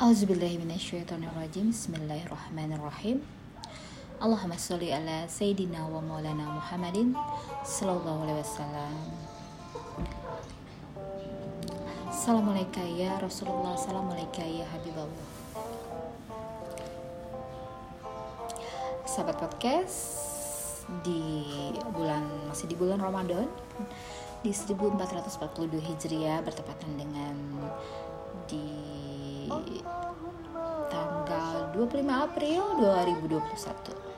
Auzubillahiminasyaitonirrajim Bismillahirrahmanirrahim. Allahumma salli ala Sayyidina wa maulana Muhammadin Sallallahu alaihi wasallam. Assalamualaikum ya Rasulullah. Assalamualaikum ya Habibullah. Sahabat podcast di bulan masih di bulan Ramadan di 1442 Hijriah bertepatan dengan di tanggal 25 April 2021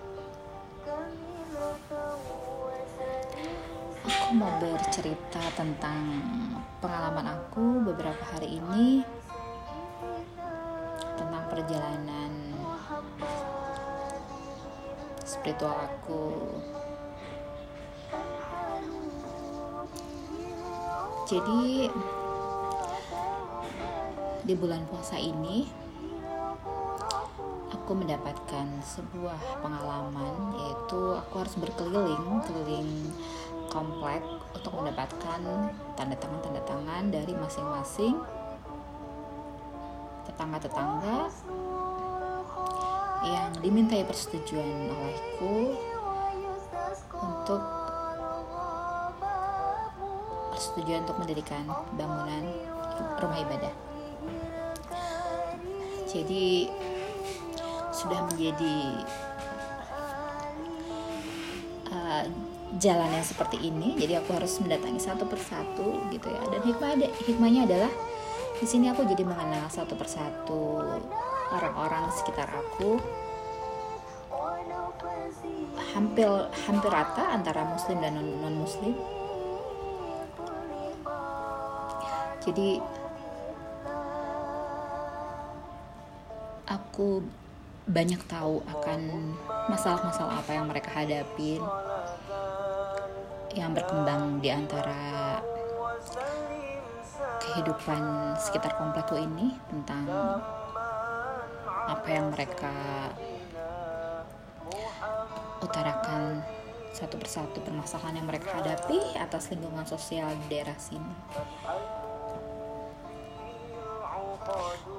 Aku mau bercerita tentang pengalaman aku beberapa hari ini tentang perjalanan spiritual aku. Jadi di bulan puasa ini aku mendapatkan sebuah pengalaman yaitu aku harus berkeliling keliling komplek untuk mendapatkan tanda tangan tanda tangan dari masing-masing tetangga-tetangga yang dimintai persetujuan olehku untuk persetujuan untuk mendirikan bangunan rumah ibadah. Jadi sudah menjadi uh, jalan yang seperti ini. Jadi aku harus mendatangi satu persatu gitu ya. Dan hikmah ada hikmahnya adalah di sini aku jadi mengenal satu persatu orang-orang sekitar aku hampir hampir rata antara muslim dan non, muslim jadi aku banyak tahu akan masalah-masalah apa yang mereka hadapin yang berkembang di antara kehidupan sekitar komplekku ini tentang apa yang mereka utarakan satu persatu permasalahan yang mereka hadapi atas lingkungan sosial di daerah sini.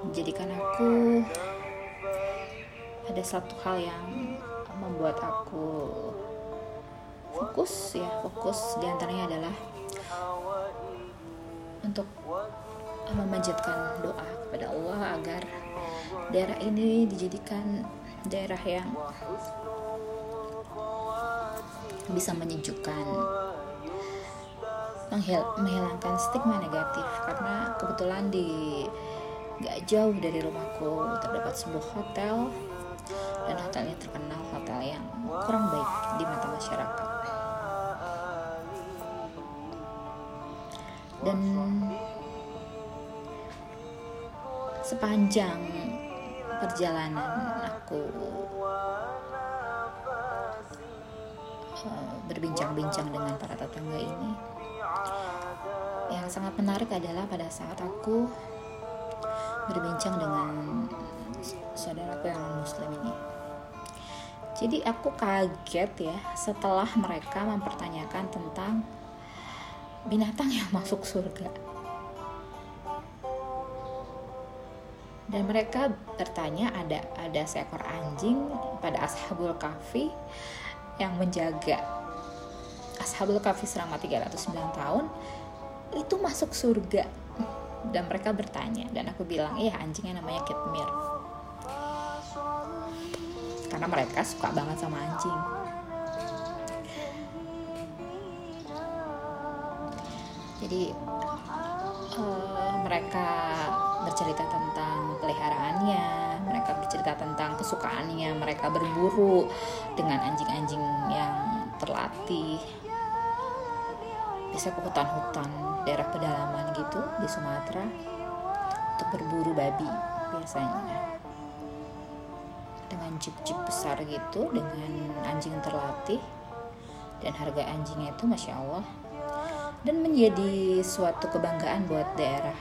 Menjadikan aku ada satu hal yang membuat aku fokus ya fokus di antaranya adalah untuk memanjatkan doa kepada Allah agar daerah ini dijadikan daerah yang bisa menyejukkan menghil menghilangkan stigma negatif. Karena kebetulan di gak jauh dari rumahku terdapat sebuah hotel dan hotelnya terkenal hotel yang kurang baik di mata masyarakat. Dan sepanjang perjalanan aku uh, berbincang-bincang dengan para tetangga ini yang sangat menarik adalah pada saat aku berbincang dengan saudaraku yang muslim ini jadi aku kaget ya setelah mereka mempertanyakan tentang binatang yang masuk surga. Dan mereka bertanya ada ada seekor anjing pada ashabul kafi yang menjaga ashabul kafi selama 309 tahun itu masuk surga. Dan mereka bertanya dan aku bilang iya anjingnya namanya Kitmir karena mereka suka banget sama anjing jadi uh, mereka bercerita tentang peliharaannya, mereka bercerita tentang kesukaannya, mereka berburu dengan anjing-anjing yang terlatih. Bisa ke hutan-hutan daerah pedalaman gitu di Sumatera untuk berburu babi biasanya. Dengan jeep-jeep besar gitu, dengan anjing terlatih dan harga anjingnya itu masya Allah dan menjadi suatu kebanggaan buat daerah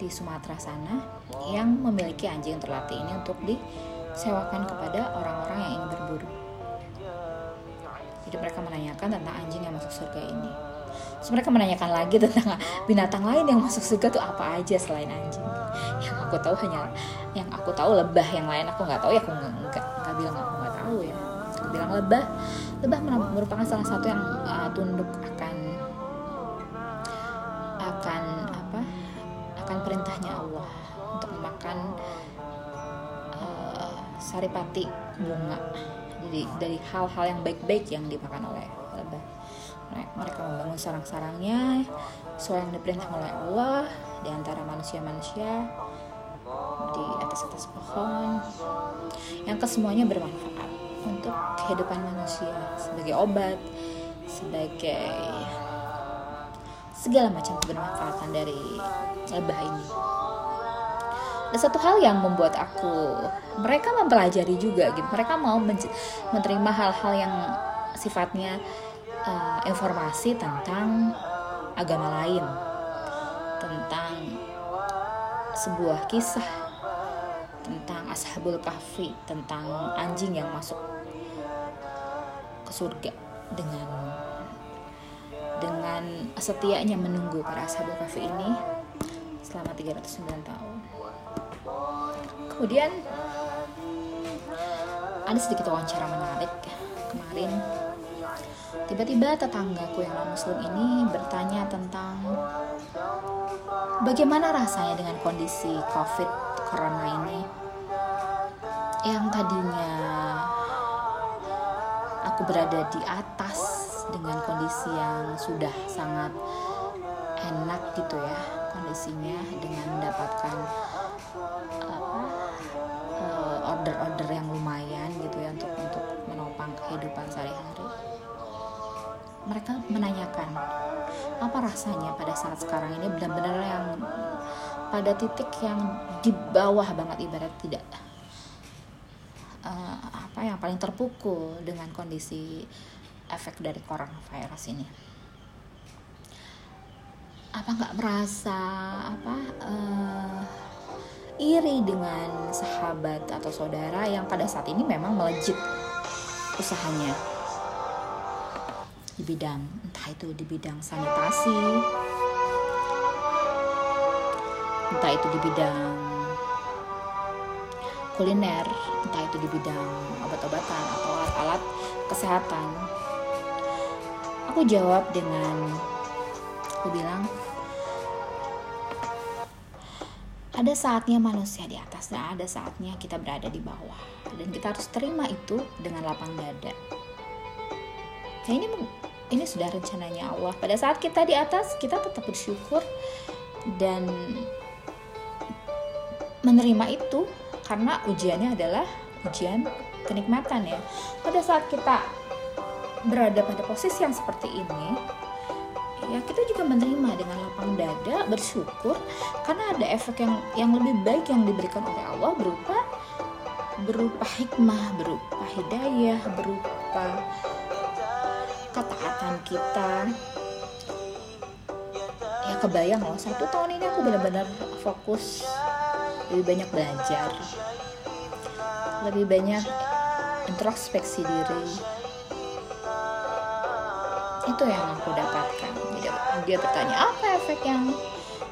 di Sumatera sana yang memiliki anjing terlatih ini untuk disewakan kepada orang-orang yang ingin berburu. Jadi mereka menanyakan tentang anjing yang masuk surga ini. Terus mereka menanyakan lagi tentang binatang lain yang masuk surga tuh apa aja selain anjing. Yang aku tahu hanya yang aku tahu lebah, yang lain aku nggak tahu ya aku nggak nggak bilang aku nggak tahu ya. Aku bilang lebah, lebah merupakan salah satu yang uh, tunduk akan akan apa? akan perintahnya Allah untuk memakan uh, saripati bunga. Jadi dari hal-hal yang baik-baik yang dimakan oleh sarang-sarangnya sesuai yang diperintah oleh Allah di antara manusia-manusia di atas-atas pohon. Yang kesemuanya bermanfaat untuk kehidupan manusia sebagai obat sebagai segala macam kebermanfaatan dari lebah ini. Ada satu hal yang membuat aku mereka mempelajari juga gitu mereka mau menerima hal-hal yang sifatnya uh, informasi tentang agama lain, tentang sebuah kisah, tentang ashabul kahfi, tentang anjing yang masuk ke surga dengan dengan setianya menunggu para ashabul kahfi ini selama 309 tahun. Kemudian ada sedikit wawancara menarik kemarin Tiba-tiba tetanggaku yang non muslim ini bertanya tentang bagaimana rasanya dengan kondisi covid corona ini. Yang tadinya aku berada di atas dengan kondisi yang sudah sangat enak gitu ya kondisinya dengan mendapatkan apa eh, order-order yang lumayan gitu ya untuk untuk menopang kehidupan sehari-hari mereka menanyakan apa rasanya pada saat sekarang ini benar-benar yang pada titik yang di bawah banget ibarat tidak uh, apa yang paling terpukul dengan kondisi efek dari coronavirus ini? Apa nggak merasa apa uh, iri dengan sahabat atau saudara yang pada saat ini memang melejit usahanya di bidang entah itu di bidang sanitasi entah itu di bidang kuliner entah itu di bidang obat-obatan atau alat-alat kesehatan. Aku jawab dengan aku bilang ada saatnya manusia di atas dan ada saatnya kita berada di bawah. Dan kita harus terima itu dengan lapang dada. Nah ini ini sudah rencananya Allah. Pada saat kita di atas kita tetap bersyukur dan menerima itu karena ujiannya adalah ujian kenikmatan ya. Pada saat kita berada pada posisi yang seperti ini ya kita juga menerima dengan lapang dada bersyukur karena ada efek yang yang lebih baik yang diberikan oleh Allah berupa berupa hikmah berupa hidayah berupa ketaatan kita. Ya kebayang loh satu tahun ini aku benar-benar fokus lebih banyak belajar. Lebih banyak introspeksi diri. Itu yang aku dapatkan. Dia, dia bertanya apa efek yang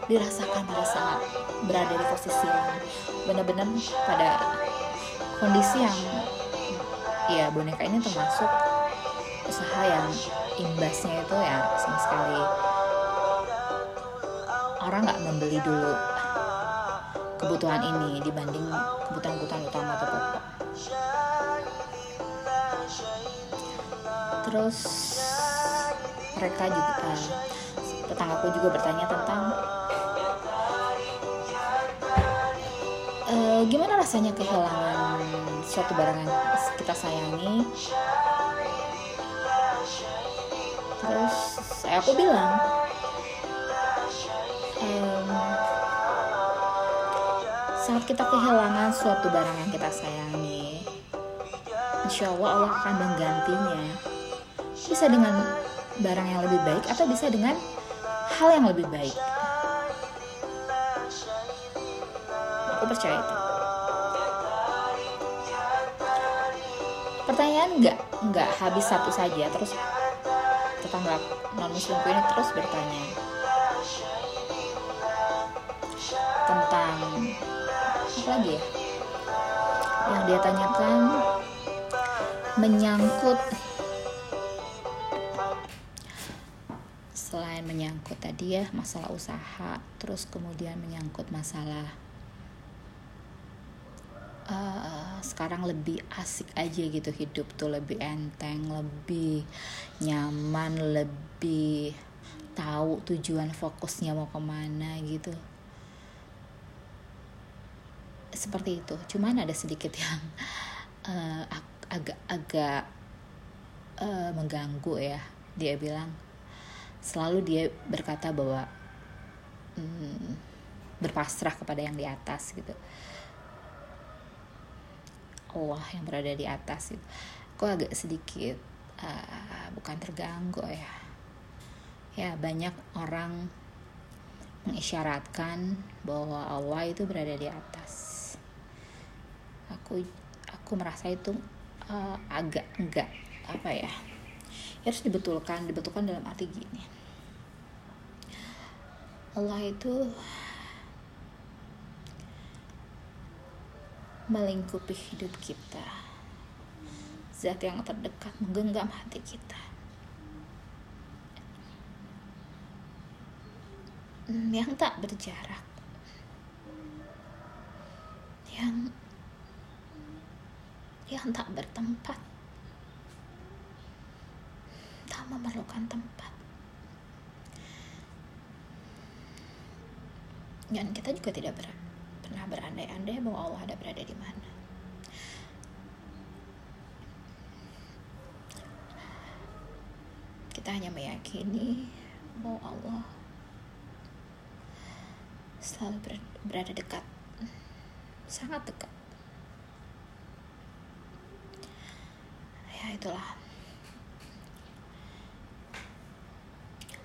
dirasakan pada saat berada di posisi yang benar-benar pada kondisi yang ya boneka ini termasuk usaha yang imbasnya itu ya sama sekali. Orang nggak membeli dulu kebutuhan ini dibanding kebutuhan-kebutuhan utama atau pokok. Terus mereka juga uh, tetanggaku juga bertanya tentang uh, gimana rasanya kehilangan suatu barang yang kita sayangi terus saya aku bilang um, saat kita kehilangan suatu barang yang kita sayangi insya Allah Allah akan menggantinya. Bisa dengan barang yang lebih baik atau bisa dengan hal yang lebih baik. Aku percaya itu. Pertanyaan nggak nggak habis satu saja terus tetangga non muslimku ini terus bertanya tentang apa lagi ya? Yang dia tanyakan menyangkut selain menyangkut tadi ya masalah usaha terus kemudian menyangkut masalah uh, sekarang lebih asik aja gitu hidup tuh lebih enteng lebih nyaman lebih tahu tujuan fokusnya mau ke mana gitu. Seperti itu. Cuman ada sedikit yang uh, agak-agak uh, mengganggu ya. Dia bilang selalu dia berkata bahwa hmm, berpasrah kepada yang di atas gitu Allah yang berada di atas itu. Kok agak sedikit uh, bukan terganggu ya. Ya banyak orang mengisyaratkan bahwa Allah itu berada di atas. Aku aku merasa itu uh, agak enggak apa ya harus dibetulkan dibetulkan dalam arti gini. Allah itu melingkupi hidup kita. Zat yang terdekat menggenggam hati kita. Yang tak berjarak. Yang yang tak bertempat. Memerlukan tempat. Dan kita juga tidak ber, pernah berandai-andai bahwa Allah ada berada di mana. Kita hanya meyakini bahwa Allah selalu berada dekat. Sangat dekat. Ya itulah.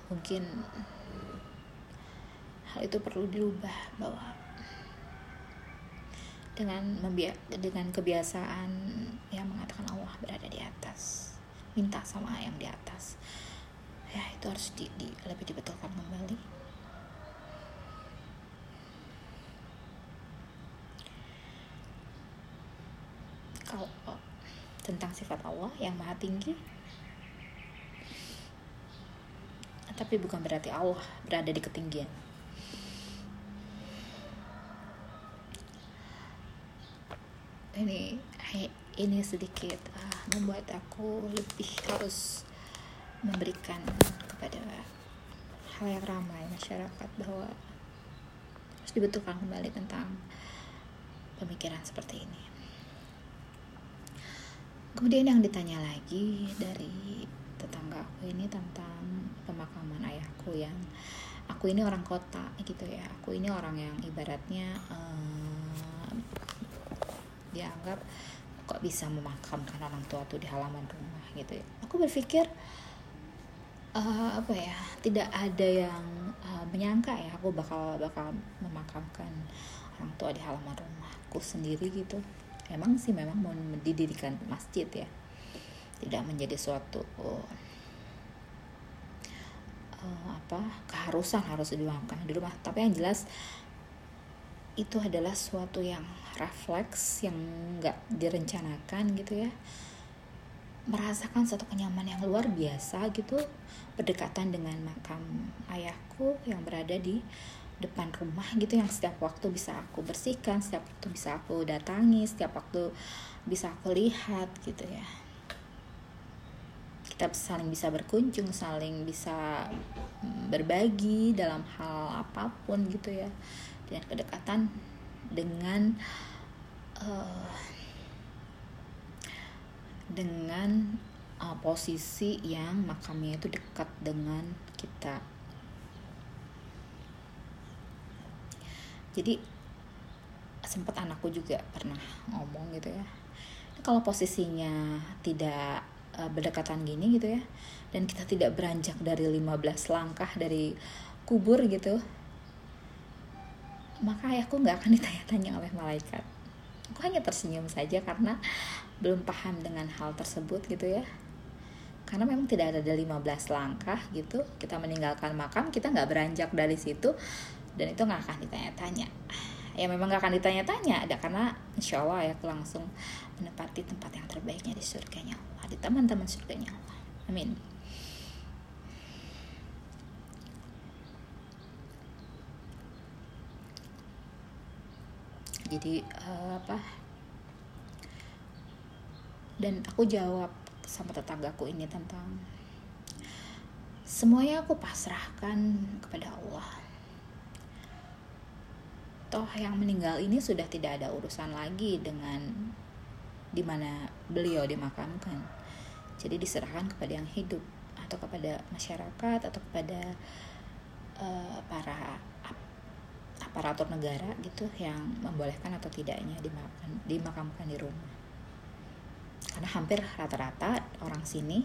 Mungkin hal itu perlu dirubah bahwa dengan dengan kebiasaan yang mengatakan Allah berada di atas minta sama yang di atas ya itu harus di, di lebih dibetulkan kembali kalau tentang sifat Allah yang maha tinggi tapi bukan berarti Allah berada di ketinggian. Ini ini sedikit uh, membuat aku lebih harus memberikan kepada hal yang ramai masyarakat bahwa harus dibetulkan kembali tentang pemikiran seperti ini. Kemudian yang ditanya lagi dari tetangga aku ini tentang pemakaman ayahku yang aku ini orang kota gitu ya aku ini orang yang ibaratnya uh, dianggap kok bisa memakamkan orang tua tuh di halaman rumah gitu ya. Aku berpikir uh, apa ya tidak ada yang uh, menyangka ya aku bakal bakal memakamkan orang tua di halaman rumahku sendiri gitu. Emang sih memang mau mendirikan masjid ya. Tidak menjadi suatu uh, apa keharusan harus dimakamkan di rumah. Tapi yang jelas itu adalah suatu yang refleks yang nggak direncanakan gitu ya. Merasakan satu kenyamanan yang luar biasa gitu berdekatan dengan makam ayahku yang berada di depan rumah gitu yang setiap waktu bisa aku bersihkan setiap waktu bisa aku datangi setiap waktu bisa aku lihat gitu ya. Kita saling bisa berkunjung saling bisa mm, berbagi dalam hal apa pun gitu ya dengan kedekatan dengan uh, dengan uh, posisi yang makamnya itu dekat dengan kita. Jadi sempat anakku juga pernah ngomong gitu ya kalau posisinya tidak uh, berdekatan gini gitu ya dan kita tidak beranjak dari 15 langkah dari kubur gitu maka ayahku nggak akan ditanya-tanya oleh malaikat. Aku hanya tersenyum saja karena belum paham dengan hal tersebut gitu ya. Karena memang tidak ada 15 langkah gitu kita meninggalkan makam kita nggak beranjak dari situ dan itu nggak akan ditanya-tanya. Ya memang nggak akan ditanya-tanya ada karena insya Allah ya langsung menepati tempat yang terbaiknya di surganya Allah di teman-teman surganya Allah. Amin jadi uh, apa? Dan aku jawab sama tetanggaku ini tentang semuanya aku pasrahkan kepada Allah. Toh yang meninggal ini sudah tidak ada urusan lagi dengan di mana beliau dimakamkan. Jadi diserahkan kepada yang hidup atau kepada masyarakat atau kepada uh, para aparatur negara gitu yang membolehkan atau tidaknya dimakamkan, dimakamkan di rumah. Karena hampir rata-rata orang sini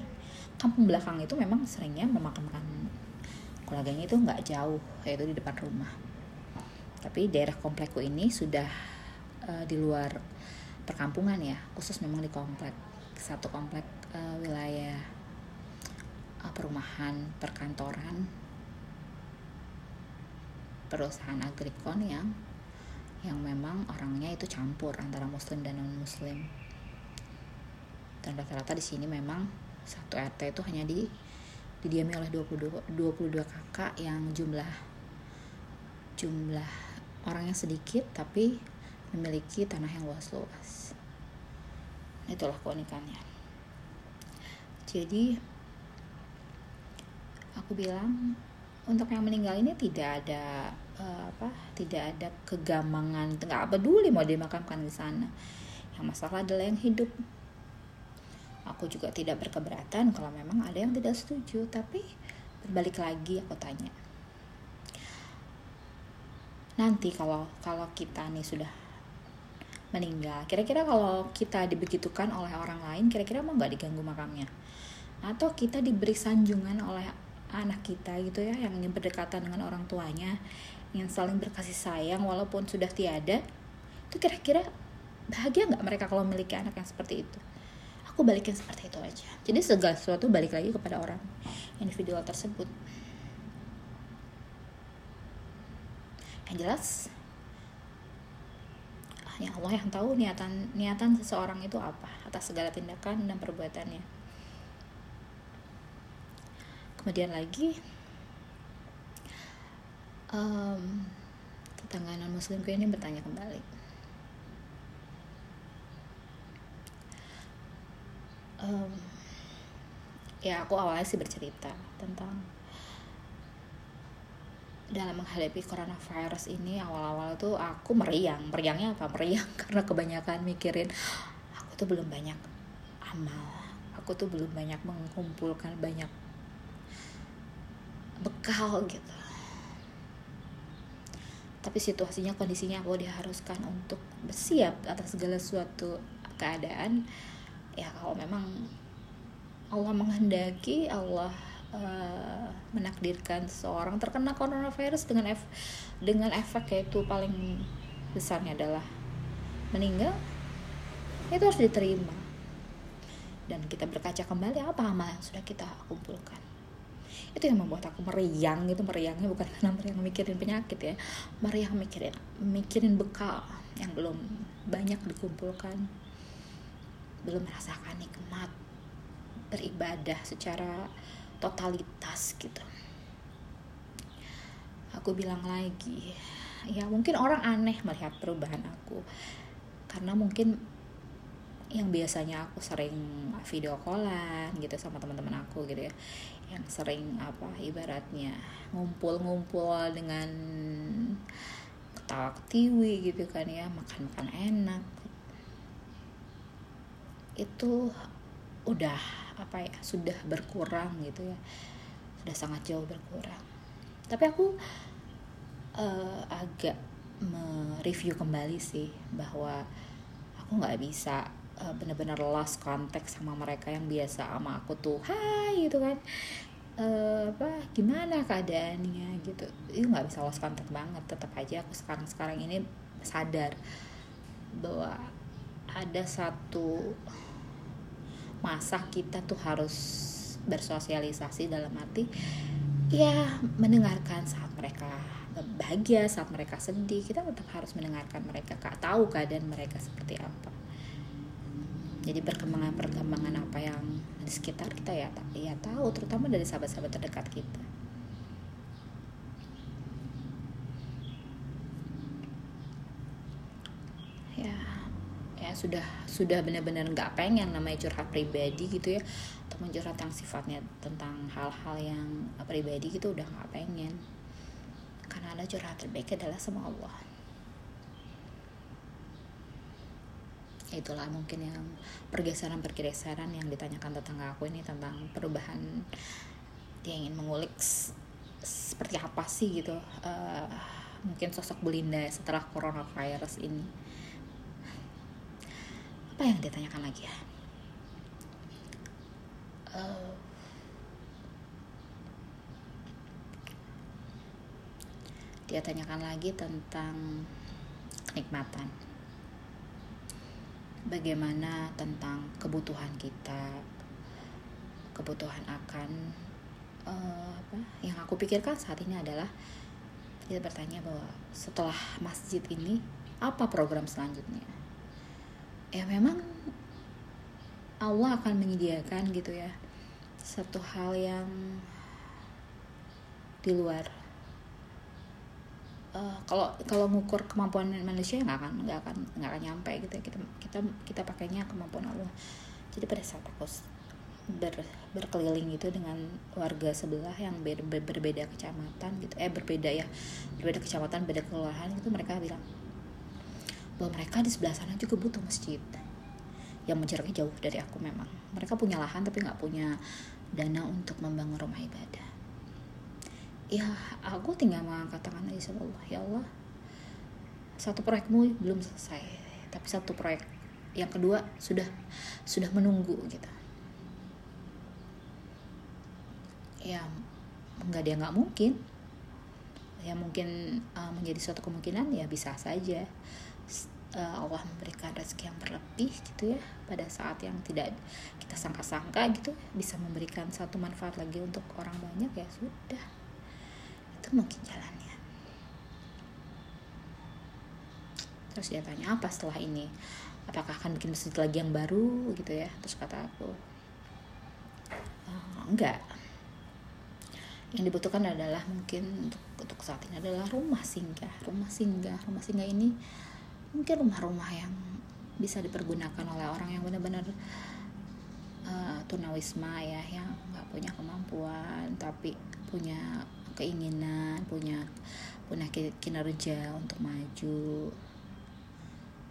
kampung belakang itu memang seringnya memakamkan keluarganya itu nggak jauh yaitu di depan rumah. Tapi daerah komplekku ini sudah uh, di luar perkampungan ya khusus memang di komplek satu komplek uh, wilayah uh, perumahan perkantoran perusahaan agrikon yang yang memang orangnya itu campur antara muslim dan non muslim dan rata-rata di sini memang satu RT itu hanya di didiami oleh 22 22 kakak yang jumlah jumlah orangnya sedikit tapi memiliki tanah yang luas-luas. Itulah keunikannya. Jadi aku bilang untuk yang meninggal ini tidak ada uh, apa tidak ada kegamangan nggak peduli mau dimakamkan di sana. Yang masalah adalah yang hidup. Aku juga tidak berkeberatan kalau memang ada yang tidak setuju tapi berbalik lagi aku tanya. Nanti kalau kalau kita nih sudah meninggal kira-kira kalau kita dibegitukan oleh orang lain kira-kira mau nggak diganggu makamnya? Atau kita diberi sanjungan oleh anak kita gitu ya yang berdekatan dengan orang tuanya yang saling berkasih sayang walaupun sudah tiada itu kira-kira bahagia nggak mereka kalau memiliki anak yang seperti itu? Aku balikin seperti itu aja. Jadi segala sesuatu balik lagi kepada orang individual tersebut. Yang jelas hanya Allah yang tahu niatan niatan seseorang itu apa atas segala tindakan dan perbuatannya. Kemudian lagi um, tetangga non muslimku ini bertanya kembali. Um, ya aku awalnya sih bercerita tentang dalam menghadapi coronavirus ini awal-awal tuh aku meriang. Meriangnya apa? Meriang karena kebanyakan mikirin aku tuh belum banyak amal. Aku tuh belum banyak mengumpulkan banyak bekal gitu tapi situasinya kondisinya aku diharuskan untuk bersiap atas segala suatu keadaan ya kalau memang Allah menghendaki Allah uh, menakdirkan seorang terkena coronavirus dengan ef dengan efek yaitu paling besarnya adalah meninggal itu harus diterima. Dan kita berkaca kembali apa amal yang sudah kita kumpulkan itu yang membuat aku meriang itu meriangnya bukan karena meriang mikirin penyakit ya. Meriang mikirin mikirin bekal yang belum banyak dikumpulkan. Belum merasakan nikmat beribadah secara totalitas gitu. Aku bilang lagi ya mungkin orang aneh melihat perubahan aku. Karena mungkin yang biasanya aku sering video callan gitu sama teman-teman aku gitu ya. Yang sering apa ibaratnya ngumpul-ngumpul dengan ketawa ketiwi gitu kan ya makan-makan enak. Itu udah apa ya sudah berkurang gitu ya. Sudah sangat jauh berkurang. Tapi aku uh, agak mereview kembali sih bahwa aku nggak bisa uh, bener-bener lost contact sama mereka yang biasa sama aku tuh hai gitu kan. Uh, apa gimana keadaannya? gitu. Itu nggak bisa lost contact banget tetap aja aku sekarang sekarang ini sadar bahwa ada satu masa kita tuh harus bersosialisasi dalam arti ya mendengarkan saat mereka bahagia saat mereka sedih kita tetap harus mendengarkan mereka kak. Tahu keadaan mereka seperti apa jadi perkembangan perkembangan apa yang di sekitar kita ya ya tahu terutama dari sahabat-sahabat terdekat kita. Ya ya sudah sudah benar-benar nggak pengen namanya curhat pribadi gitu ya. Atau mencurhat yang sifatnya tentang hal-hal yang pribadi gitu udah nggak pengen. Karena ada curhat terbaik adalah sama Allah itulah mungkin yang pergeseran-pergeseran yang ditanyakan tetangga aku ini tentang perubahan dia ingin mengulik seperti apa sih gitu uh, mungkin sosok Belinda setelah coronavirus ini. Apa yang ditanyakan lagi ya? Uh, dia tanyakan lagi tentang kenikmatan bagaimana tentang kebutuhan kita kebutuhan akan uh, apa yang aku pikirkan saat ini adalah dia bertanya bahwa setelah masjid ini apa program selanjutnya? Ya memang Allah akan menyediakan gitu ya satu hal yang di luar uh, kalau kalau ngukur kemampuan manusia nggak akan nggak akan nggak akan nyampe gitu ya. Kita kita kita pakainya kemampuan Allah. Jadi pada saat aku ber, berkeliling gitu dengan warga sebelah yang ber, ber, berbeda kecamatan gitu eh berbeda ya berbeda kecamatan beda kelurahan itu mereka bilang bahwa mereka di sebelah sana juga butuh masjid yang menjaraknya jauh dari aku memang. Mereka punya lahan tapi nggak punya dana untuk membangun rumah ibadah ya aku tinggal mengangkat tangan aja sama Allah ya Allah. Satu proyekmu belum selesai tapi satu proyek yang kedua sudah sudah menunggu gitu. Ya nggak dia nggak mungkin. Ya mungkin uh, menjadi suatu kemungkinan ya bisa saja. Uh, Allah memberikan rezeki yang berlebih gitu ya. Pada saat yang tidak kita sangka-sangka gitu bisa memberikan satu manfaat lagi untuk orang banyak ya sudah itu mungkin jalannya. Terus dia tanya apa setelah ini? Apakah akan bikin masjid lagi yang baru? Gitu ya terus kata aku oh, enggak. Yang dibutuhkan adalah mungkin untuk untuk saat ini adalah rumah singgah. Rumah singgah rumah singgah ini mungkin rumah-rumah yang bisa dipergunakan oleh orang yang benar-benar uh, tunawisma ya yang nggak punya kemampuan tapi punya keinginan punya punya kinerja untuk maju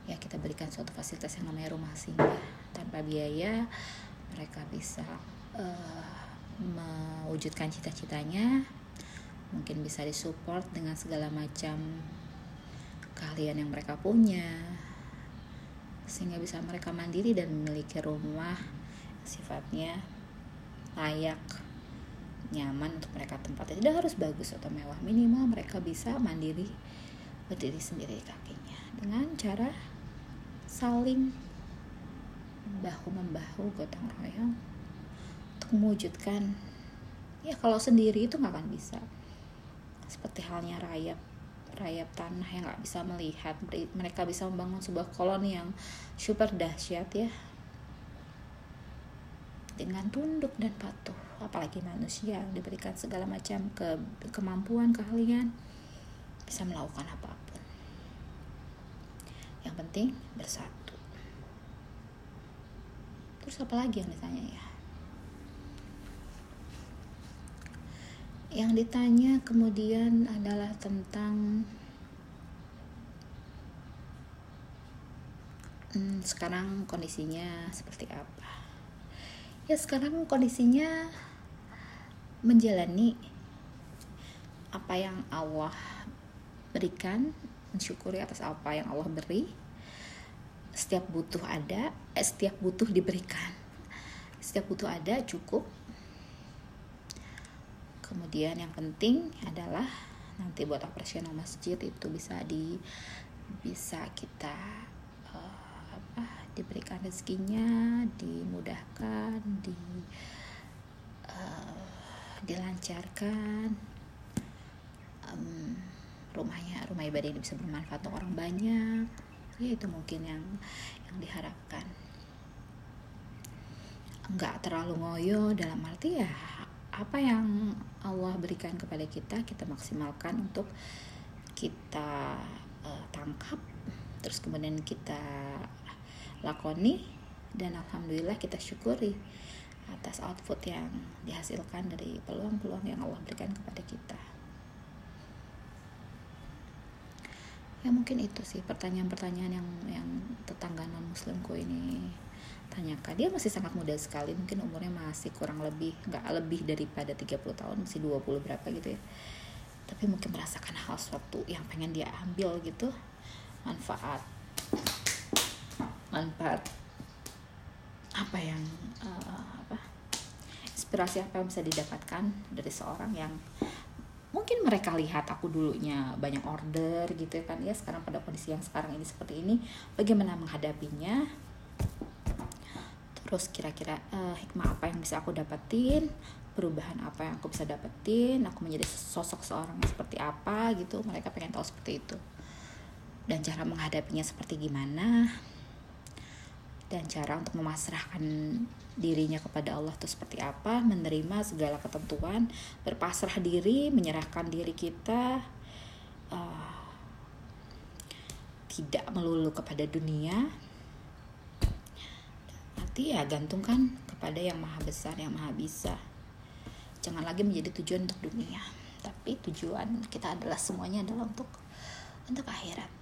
ya kita berikan suatu fasilitas yang namanya rumah singgah. Tanpa biaya mereka bisa uh, mewujudkan cita-citanya mungkin bisa disupport dengan segala macam keahlian yang mereka punya sehingga bisa mereka mandiri dan memiliki rumah sifatnya layak nyaman untuk mereka tempatnya. Tidak harus bagus atau mewah minimal mereka bisa mandiri berdiri sendiri di kakinya. Dengan cara saling bahu membahu gotong royong untuk mewujudkan ya kalau sendiri itu nggak akan bisa. Seperti halnya rayap rayap tanah yang nggak bisa melihat mereka bisa membangun sebuah koloni yang super dahsyat ya. Dengan tunduk dan patuh apalagi manusia diberikan segala macam ke kemampuan keahlian bisa melakukan apa pun. Yang penting bersatu. Terus apa lagi yang ditanya ya? Yang ditanya kemudian adalah tentang hmm, sekarang kondisinya seperti apa? Ya sekarang kondisinya menjalani apa yang Allah berikan mensyukuri atas apa yang Allah beri. Setiap butuh ada eh, setiap butuh diberikan. Setiap butuh ada cukup. Kemudian yang penting adalah nanti buat operasional masjid itu bisa di bisa kita diberikan rezekinya dimudahkan di uh, dilancarkan. Um, rumahnya rumah ibadah ini bisa bermanfaat untuk orang banyak. Ya itu mungkin yang yang diharapkan. Nggak terlalu ngoyo dalam arti ya apa yang Allah berikan kepada kita kita maksimalkan untuk kita uh, tangkap terus kemudian kita lakoni dan alhamdulillah kita syukuri atas output yang dihasilkan dari peluang-peluang yang Allah berikan kepada kita. Ya mungkin itu sih pertanyaan-pertanyaan yang yang tetangga non muslimku ini tanyakan. Dia masih sangat muda sekali, mungkin umurnya masih kurang lebih nggak lebih daripada 30 tahun, masih 20 berapa gitu ya. Tapi mungkin merasakan hal suatu yang pengen dia ambil gitu manfaat manfaat apa yang uh, apa inspirasi apa yang bisa didapatkan dari seorang yang mungkin mereka lihat aku dulunya banyak order gitu kan ya sekarang pada kondisi yang sekarang ini seperti ini bagaimana menghadapinya? Terus kira-kira uh, hikmah apa yang bisa aku dapetin? Perubahan apa yang aku bisa dapetin? Aku menjadi sosok seorang yang seperti apa gitu? Mereka pengen tahu seperti itu. Dan cara menghadapinya seperti gimana dan cara untuk memasrahkan dirinya kepada Allah itu seperti apa, menerima segala ketentuan, berpasrah diri, menyerahkan diri kita uh, tidak melulu kepada dunia. Nanti ya gantungkan kepada yang maha besar, yang maha bisa. Jangan lagi menjadi tujuan untuk dunia, tapi tujuan kita adalah semuanya adalah untuk untuk akhirat.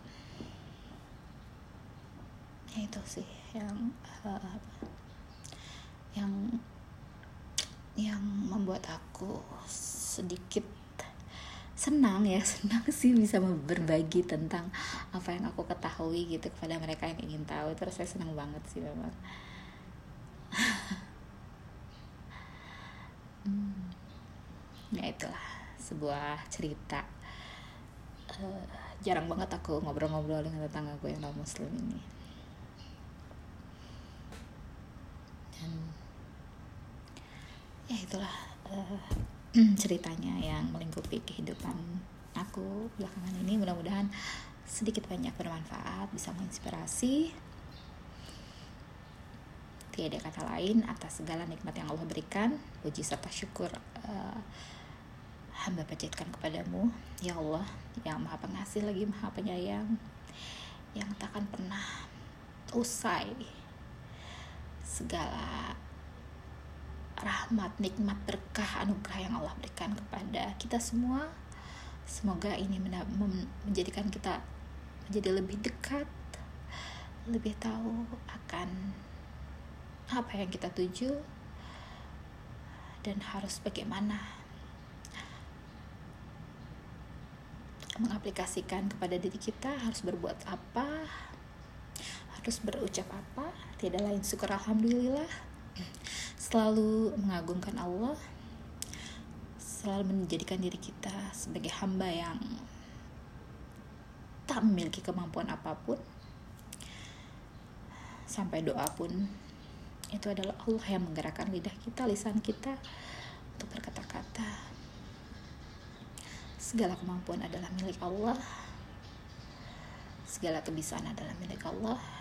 Ya itu sih yang uh, yang yang membuat aku sedikit senang ya senang sih bisa berbagi tentang apa yang aku ketahui gitu kepada mereka yang ingin tahu. Terus saya senang banget sih memang. Hmm, ya itulah sebuah cerita. Uh, jarang banget aku ngobrol-ngobrol dengan tetangga gue yang non muslim ini ya itulah uh, ceritanya yang melingkupi kehidupan aku belakangan ini. Mudah-mudahan sedikit banyak bermanfaat bisa menginspirasi. Tiada kata lain atas segala nikmat yang Allah berikan puji serta syukur uh, hamba panjatkan kepadamu. Ya Allah yang maha pengasih lagi maha penyayang yang takkan pernah usai segala rahmat, nikmat, berkah, anugerah yang Allah berikan kepada kita semua. Semoga ini menjadikan kita menjadi lebih dekat, lebih tahu akan apa yang kita tuju dan harus bagaimana mengaplikasikan kepada diri kita harus berbuat apa harus berucap apa tidak lain syukur alhamdulillah selalu mengagungkan Allah selalu menjadikan diri kita sebagai hamba yang tak memiliki kemampuan apa pun sampai doa pun itu adalah Allah yang menggerakkan lidah kita, lisan kita untuk berkata-kata. Segala kemampuan adalah milik Allah. Segala kebisaan adalah milik Allah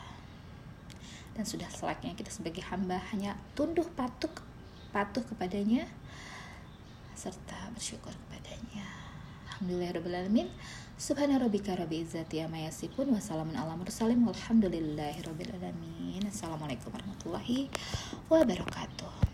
dan sudah selaknya kita sebagai hamba hanya tunduk patuh patuh kepadanya serta bersyukur kepadanya. Alhamdulillahirrahmanirrahim Subhana rabbika rabbi izzati amma yasifun Wassalamun ala mursalim Walhamdulillahi rabbil alamin. Assalamualaikum warahmatullahi wabarakatuh